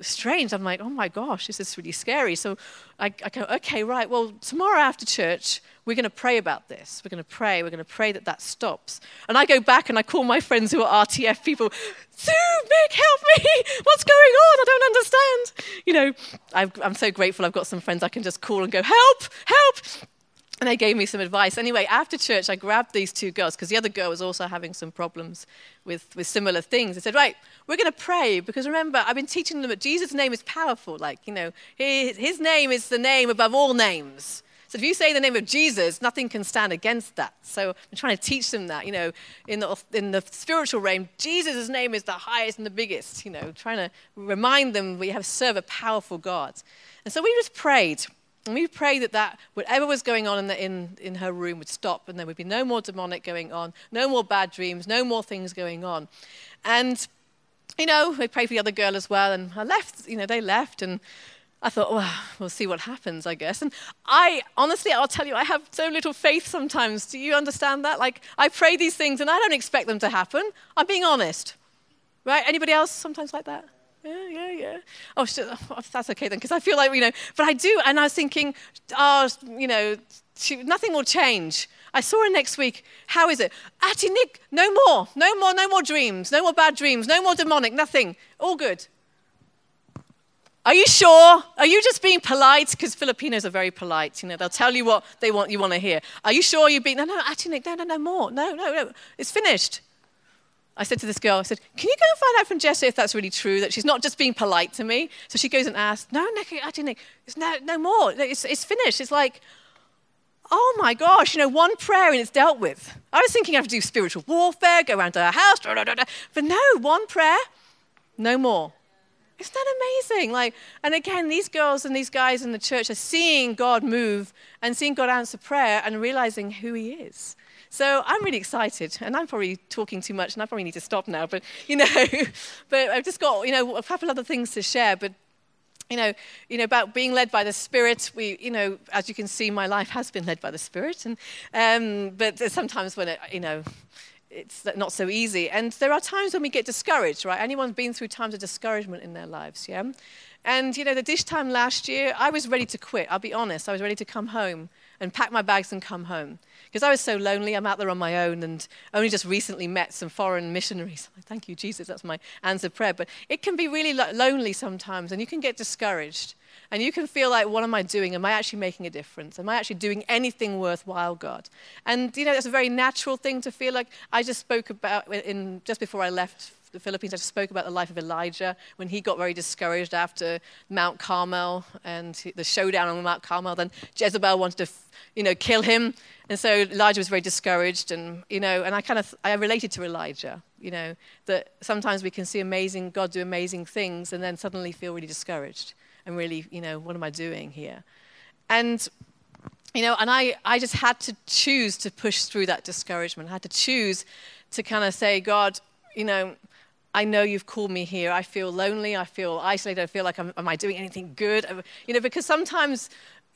strange. I'm like, oh my gosh, this is really scary. So I, I go, okay, right. Well, tomorrow after church, we're going to pray about this. We're going to pray. We're going to pray that that stops. And I go back and I call my friends who are RTF people. Sue, Mick, help me! What's going on? I don't understand. You know, i I'm so grateful. I've got some friends I can just call and go, help, help. And they gave me some advice. Anyway, after church, I grabbed these two girls because the other girl was also having some problems with, with similar things. I said, Right, we're going to pray because remember, I've been teaching them that Jesus' name is powerful. Like, you know, his, his name is the name above all names. So if you say the name of Jesus, nothing can stand against that. So I'm trying to teach them that, you know, in the, in the spiritual realm, Jesus' name is the highest and the biggest, you know, trying to remind them we have serve a powerful God. And so we just prayed. And we prayed that, that whatever was going on in, the, in, in her room would stop and there would be no more demonic going on, no more bad dreams, no more things going on. And, you know, we prayed for the other girl as well. And I left, you know, they left. And I thought, well, we'll see what happens, I guess. And I, honestly, I'll tell you, I have so little faith sometimes. Do you understand that? Like, I pray these things and I don't expect them to happen. I'm being honest. Right? Anybody else sometimes like that? Yeah, yeah, yeah. Oh, oh that's okay then, because I feel like, you know, but I do. And I was thinking, oh, you know, nothing will change. I saw her next week. How is it? Auntie Nick, no more, no more, no more dreams, no more bad dreams, no more demonic, nothing. All good. Are you sure? Are you just being polite? Because Filipinos are very polite. You know, they'll tell you what they want you want to hear. Are you sure you're being? No, no, nick no, no, no more. No, no, no. It's finished. I said to this girl, I said, can you go and find out from Jesse if that's really true, that she's not just being polite to me? So she goes and asks, no, Nick, actually, Nick, it's no, no more. It's, it's finished. It's like, oh my gosh, you know, one prayer and it's dealt with. I was thinking I have to do spiritual warfare, go around to her house, da, da, da, but no, one prayer, no more. Isn't that amazing? Like, and again, these girls and these guys in the church are seeing God move and seeing God answer prayer and realizing who He is. So I'm really excited, and I'm probably talking too much, and I probably need to stop now. But you know, but I've just got you know a couple other things to share. But you know, you know about being led by the Spirit. We, you know, as you can see, my life has been led by the Spirit, and um, but sometimes when it, you know it's not so easy. And there are times when we get discouraged, right? Anyone's been through times of discouragement in their lives, yeah? And, you know, the dish time last year, I was ready to quit. I'll be honest. I was ready to come home and pack my bags and come home. Because I was so lonely. I'm out there on my own and only just recently met some foreign missionaries. Thank you, Jesus. That's my answered prayer. But it can be really lonely sometimes and you can get discouraged. And you can feel like, what am I doing? Am I actually making a difference? Am I actually doing anything worthwhile, God? And, you know, that's a very natural thing to feel like. I just spoke about, in, just before I left the Philippines, I spoke about the life of Elijah when he got very discouraged after Mount Carmel and the showdown on Mount Carmel. Then Jezebel wanted to, you know, kill him. And so Elijah was very discouraged. And, you know, and I kind of, I related to Elijah, you know, that sometimes we can see amazing, God do amazing things and then suddenly feel really discouraged and really, you know, what am I doing here? And you know, and I, I just had to choose to push through that discouragement. I had to choose to kind of say, God, you know, I know you've called me here. I feel lonely. I feel isolated. I feel like, am I doing anything good? Uh, you know, because sometimes,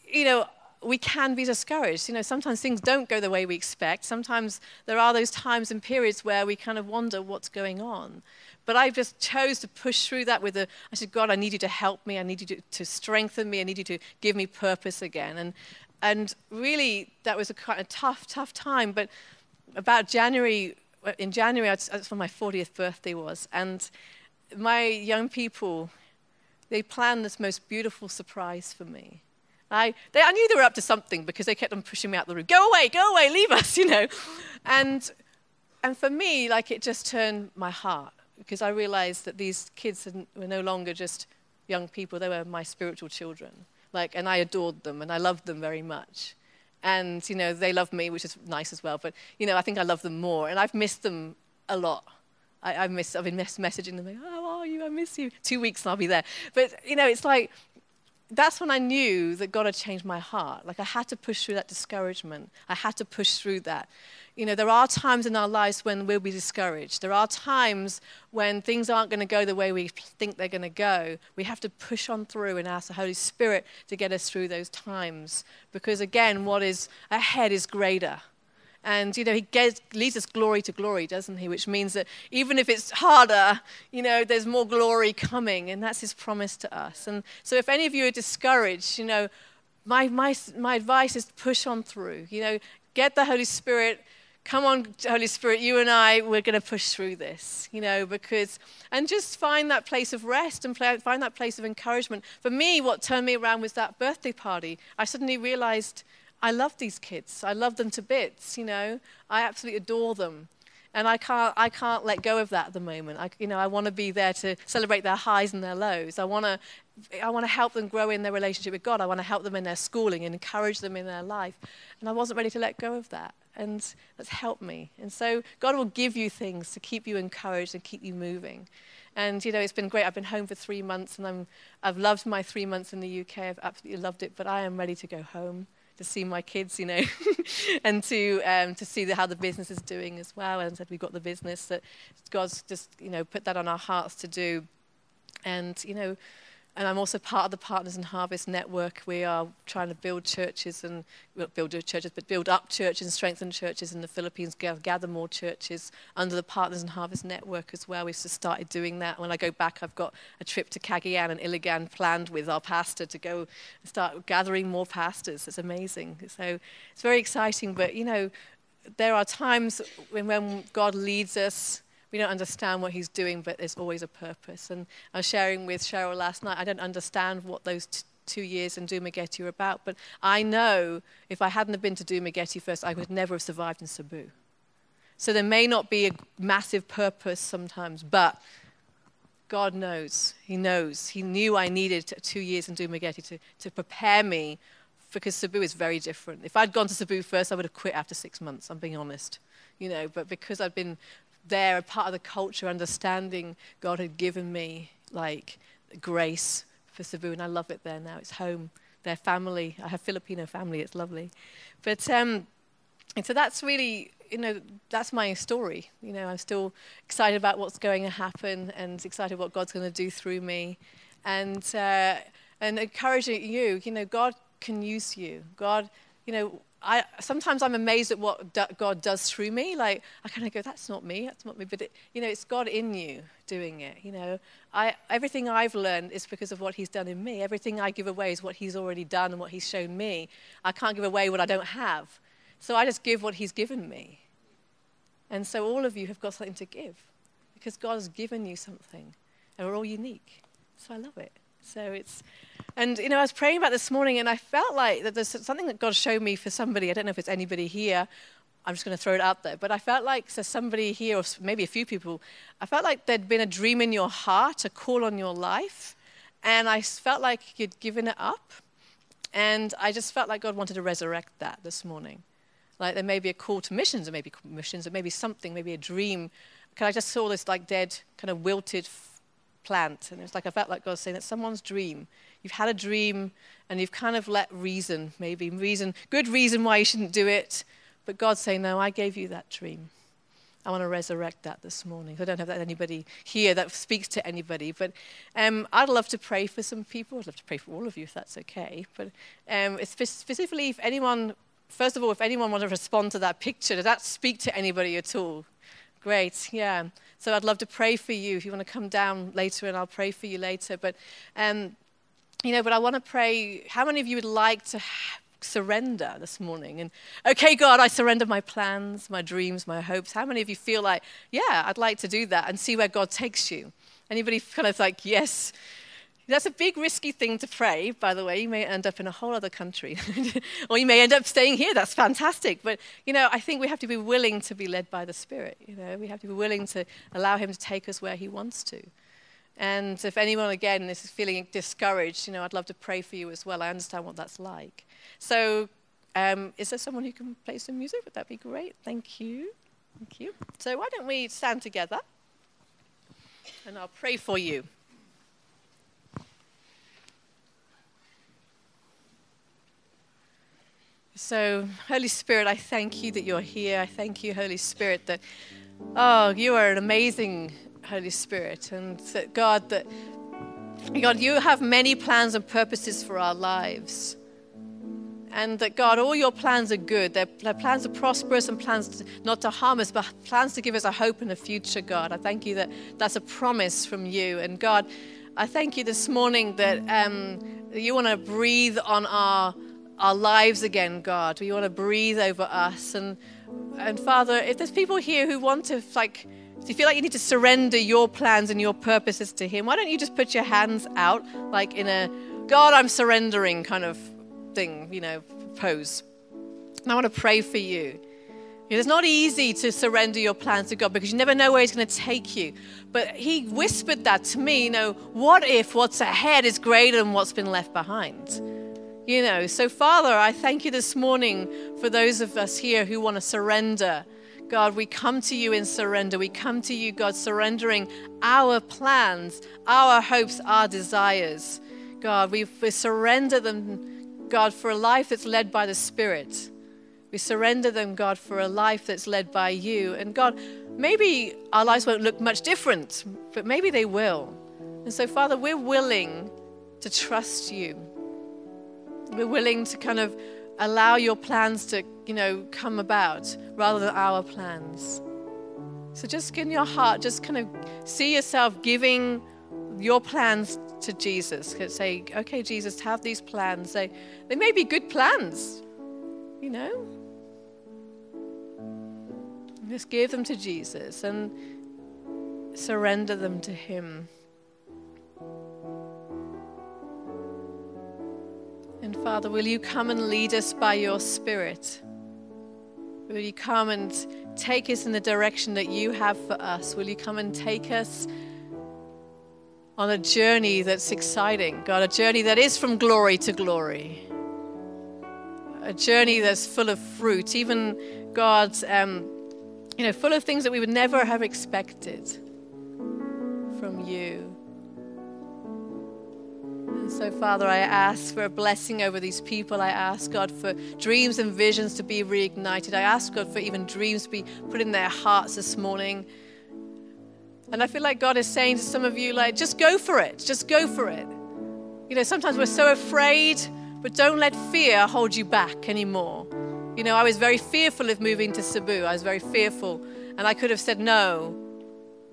you know, we can be discouraged. You know, sometimes things don't go the way we expect. Sometimes there are those times and periods where we kind of wonder what's going on. But I just chose to push through that with a, I said, God, I need you to help me. I need you to, to strengthen me. I need you to give me purpose again. And, and really, that was a kind of tough, tough time. But about January, in January, that's when my 40th birthday was. And my young people, they planned this most beautiful surprise for me. I, they, I knew they were up to something because they kept on pushing me out the room. Go away, go away, leave us, you know. And, and for me, like it just turned my heart because I realized that these kids were no longer just young people, they were my spiritual children. Like, and I adored them and I loved them very much. And, you know, they love me, which is nice as well. But, you know, I think I love them more. And I've missed them a lot. I, have missed, I've been messaging them, like, oh, how are you? I miss you. Two weeks and I'll be there. But, you know, it's like, that's when I knew that God had changed my heart. Like I had to push through that discouragement. I had to push through that. You know, there are times in our lives when we'll be discouraged. There are times when things aren't going to go the way we think they're going to go. We have to push on through and ask the Holy Spirit to get us through those times. Because again, what is ahead is greater. And, you know, he gets, leads us glory to glory, doesn't he? Which means that even if it's harder, you know, there's more glory coming. And that's his promise to us. And so if any of you are discouraged, you know, my, my, my advice is to push on through. You know, get the Holy Spirit. Come on, Holy Spirit, you and I, we're going to push through this, you know, because, and just find that place of rest and find that place of encouragement. For me, what turned me around was that birthday party. I suddenly realized I love these kids. I love them to bits, you know. I absolutely adore them. And I can't, I can't let go of that at the moment. I, you know, I want to be there to celebrate their highs and their lows. I want to, I want to help them grow in their relationship with God. I want to help them in their schooling and encourage them in their life. And I wasn't ready to let go of that. And that's helped me. And so God will give you things to keep you encouraged and keep you moving. And you know, it's been great. I've been home for three months, and I'm, I've loved my three months in the UK. I've absolutely loved it. But I am ready to go home to see my kids, you know, and to um, to see the, how the business is doing as well. And said we've got the business that God's just you know put that on our hearts to do, and you know, and I'm also part of the Partners in Harvest network. We are trying to build churches and build churches, but build up churches and strengthen churches in the Philippines, gather more churches under the Partners in Harvest network as well. We've just started doing that. When I go back, I've got a trip to Cagayan and Iligan planned with our pastor to go start gathering more pastors. It's amazing. So it's very exciting. But, you know, there are times when, when God leads us we don't understand what he's doing, but there's always a purpose. And I was sharing with Cheryl last night, I don't understand what those t- two years in Dumaguete were about, but I know if I hadn't have been to Dumaguete first, I would never have survived in Cebu. So there may not be a massive purpose sometimes, but God knows. He knows. He knew I needed two years in Dumaguete to, to prepare me because Cebu is very different. If I'd gone to Cebu first, I would have quit after six months, I'm being honest. You know, but because I'd been there, a part of the culture, understanding God had given me like grace for Cebu, and I love it there now. It's home, their family. I have Filipino family. It's lovely, but um, and so that's really you know that's my story. You know, I'm still excited about what's going to happen and excited what God's going to do through me, and uh, and encouraging you. You know, God can use you. God, you know, I, sometimes I'm amazed at what God does through me. Like, I kind of go, that's not me, that's not me. But, it, you know, it's God in you doing it. You know, I, everything I've learned is because of what He's done in me. Everything I give away is what He's already done and what He's shown me. I can't give away what I don't have. So I just give what He's given me. And so all of you have got something to give because God has given you something. And we're all unique. So I love it. So it's, and, you know, I was praying about this morning and I felt like that there's something that God showed me for somebody. I don't know if it's anybody here. I'm just going to throw it out there. But I felt like there's somebody here, or maybe a few people, I felt like there'd been a dream in your heart, a call on your life. And I felt like you'd given it up. And I just felt like God wanted to resurrect that this morning. Like there may be a call to missions, or maybe missions, or maybe something, maybe a dream. Because I just saw this like dead, kind of wilted plant. And it was like I felt like God saying that someone's dream. You've had a dream and you've kind of let reason, maybe reason, good reason why you shouldn't do it. But God's saying, No, I gave you that dream. I want to resurrect that this morning. I don't have that anybody here that speaks to anybody, but um, I'd love to pray for some people. I'd love to pray for all of you if that's okay. But um, specifically, if anyone, first of all, if anyone wants to respond to that picture, does that speak to anybody at all? Great, yeah. So I'd love to pray for you if you want to come down later, and I'll pray for you later. But um, you know, but I want to pray. How many of you would like to surrender this morning. And okay, God, I surrender my plans, my dreams, my hopes. How many of you feel like, yeah, I'd like to do that and see where God takes you? Anybody kind of like, yes? That's a big risky thing to pray, by the way. You may end up in a whole other country, or you may end up staying here. That's fantastic. But, you know, I think we have to be willing to be led by the Spirit. You know, we have to be willing to allow Him to take us where He wants to. And if anyone, again, is feeling discouraged, you know, I'd love to pray for you as well. I understand what that's like. So, um, is there someone who can play some music? Would that be great? Thank you. Thank you. So, why don't we stand together and I'll pray for you. So, Holy Spirit, I thank you that you're here. I thank you, Holy Spirit, that, oh, you are an amazing Holy Spirit. And that, God, that, God, you have many plans and purposes for our lives and that God, all your plans are good. They're, they're plans are prosperous and plans to, not to harm us, but plans to give us a hope and a future, God. I thank you that that's a promise from you. And God, I thank you this morning that um, you want to breathe on our, our lives again, God. We want to breathe over us. And, and Father, if there's people here who want to, like, if you feel like you need to surrender your plans and your purposes to Him, why don't you just put your hands out, like in a God, I'm surrendering kind of thing, you know, pose. And I want to pray for you. It's not easy to surrender your plans to God because you never know where He's going to take you. But He whispered that to me, you know, what if what's ahead is greater than what's been left behind? You know, so Father, I thank you this morning for those of us here who want to surrender. God, we come to you in surrender. We come to you, God, surrendering our plans, our hopes, our desires. God, we, we surrender them God, for a life that's led by the Spirit. We surrender them, God, for a life that's led by you. And God, maybe our lives won't look much different, but maybe they will. And so, Father, we're willing to trust you. We're willing to kind of allow your plans to, you know, come about rather than our plans. So just in your heart, just kind of see yourself giving your plans to Jesus. Say, okay, Jesus, have these plans. They, they may be good plans, you know. Just give them to Jesus and surrender them to Him. And Father, will you come and lead us by your Spirit? Will you come and take us in the direction that you have for us? Will you come and take us? on a journey that's exciting, God, a journey that is from glory to glory, a journey that's full of fruit, even God's, um, you know, full of things that we would never have expected from you. So, Father, I ask for a blessing over these people. I ask, God, for dreams and visions to be reignited. I ask, God, for even dreams to be put in their hearts this morning. And I feel like God is saying to some of you, like, just go for it. Just go for it. You know, sometimes we're so afraid, but don't let fear hold you back anymore. You know, I was very fearful of moving to Cebu. I was very fearful. And I could have said no.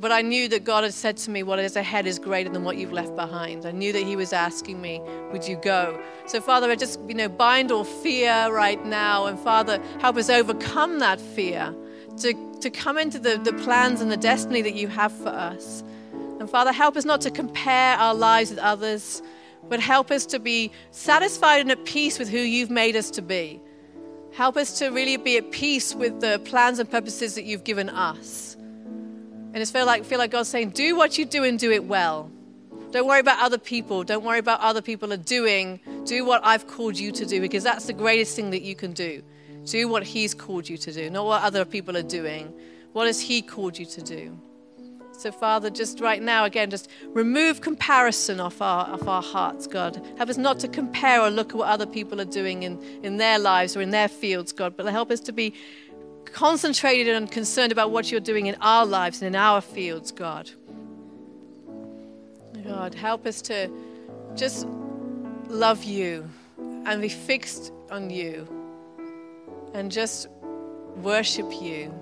But I knew that God had said to me, What is ahead is greater than what you've left behind. I knew that He was asking me, Would you go? So, Father, I just, you know, bind all fear right now. And, Father, help us overcome that fear to to come into the, the plans and the destiny that you have for us. And Father, help us not to compare our lives with others, but help us to be satisfied and at peace with who you've made us to be. Help us to really be at peace with the plans and purposes that you've given us. And it's feel like feel like God's saying, do what you do and do it well. Don't worry about other people. Don't worry about other people are doing. Do what I've called you to do because that's the greatest thing that you can do. Do what He's called you to do, not what other people are doing. What has He called you to do? So, Father, just right now, again, just remove comparison off our, off our hearts, God. Help us not to compare or look at what other people are doing in, in their lives or in their fields, God, but help us to be concentrated and concerned about what you're doing in our lives and in our fields, God. God, help us to just love you and be fixed on you and just worship you.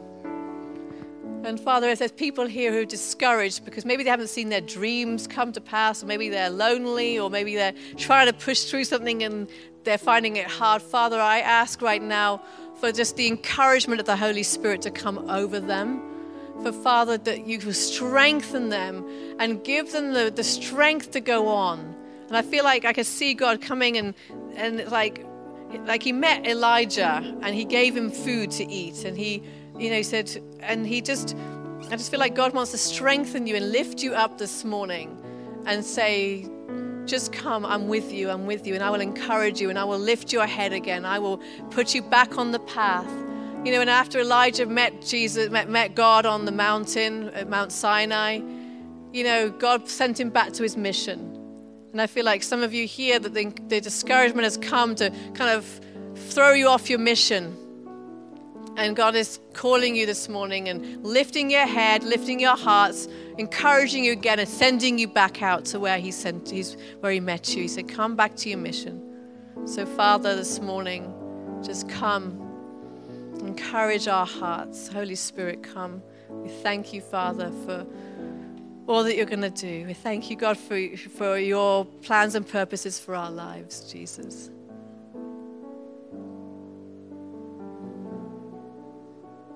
And Father, if there's people here who are discouraged because maybe they haven't seen their dreams come to pass, or maybe they're lonely, or maybe they're trying to push through something and they're finding it hard, Father, I ask right now for just the encouragement of the Holy Spirit to come over them. For Father, that you will strengthen them and give them the, the strength to go on. And I feel like I can see God coming and, and like, like he met Elijah and he gave him food to eat. And he, you know, he said, and he just, I just feel like God wants to strengthen you and lift you up this morning and say, just come, I'm with you, I'm with you, and I will encourage you and I will lift your head again. I will put you back on the path. You know, and after Elijah met Jesus, met, met God on the mountain at Mount Sinai, you know, God sent him back to his mission. And I feel like some of you here that the, the discouragement has come to kind of throw you off your mission. And God is calling you this morning and lifting your head, lifting your hearts, encouraging you again, and sending you back out to where He sent, he's, where He met you. He said, "Come back to your mission." So, Father, this morning, just come, encourage our hearts. Holy Spirit, come. We thank you, Father, for all that you're going to do. We thank you, God, for, for your plans and purposes for our lives, Jesus.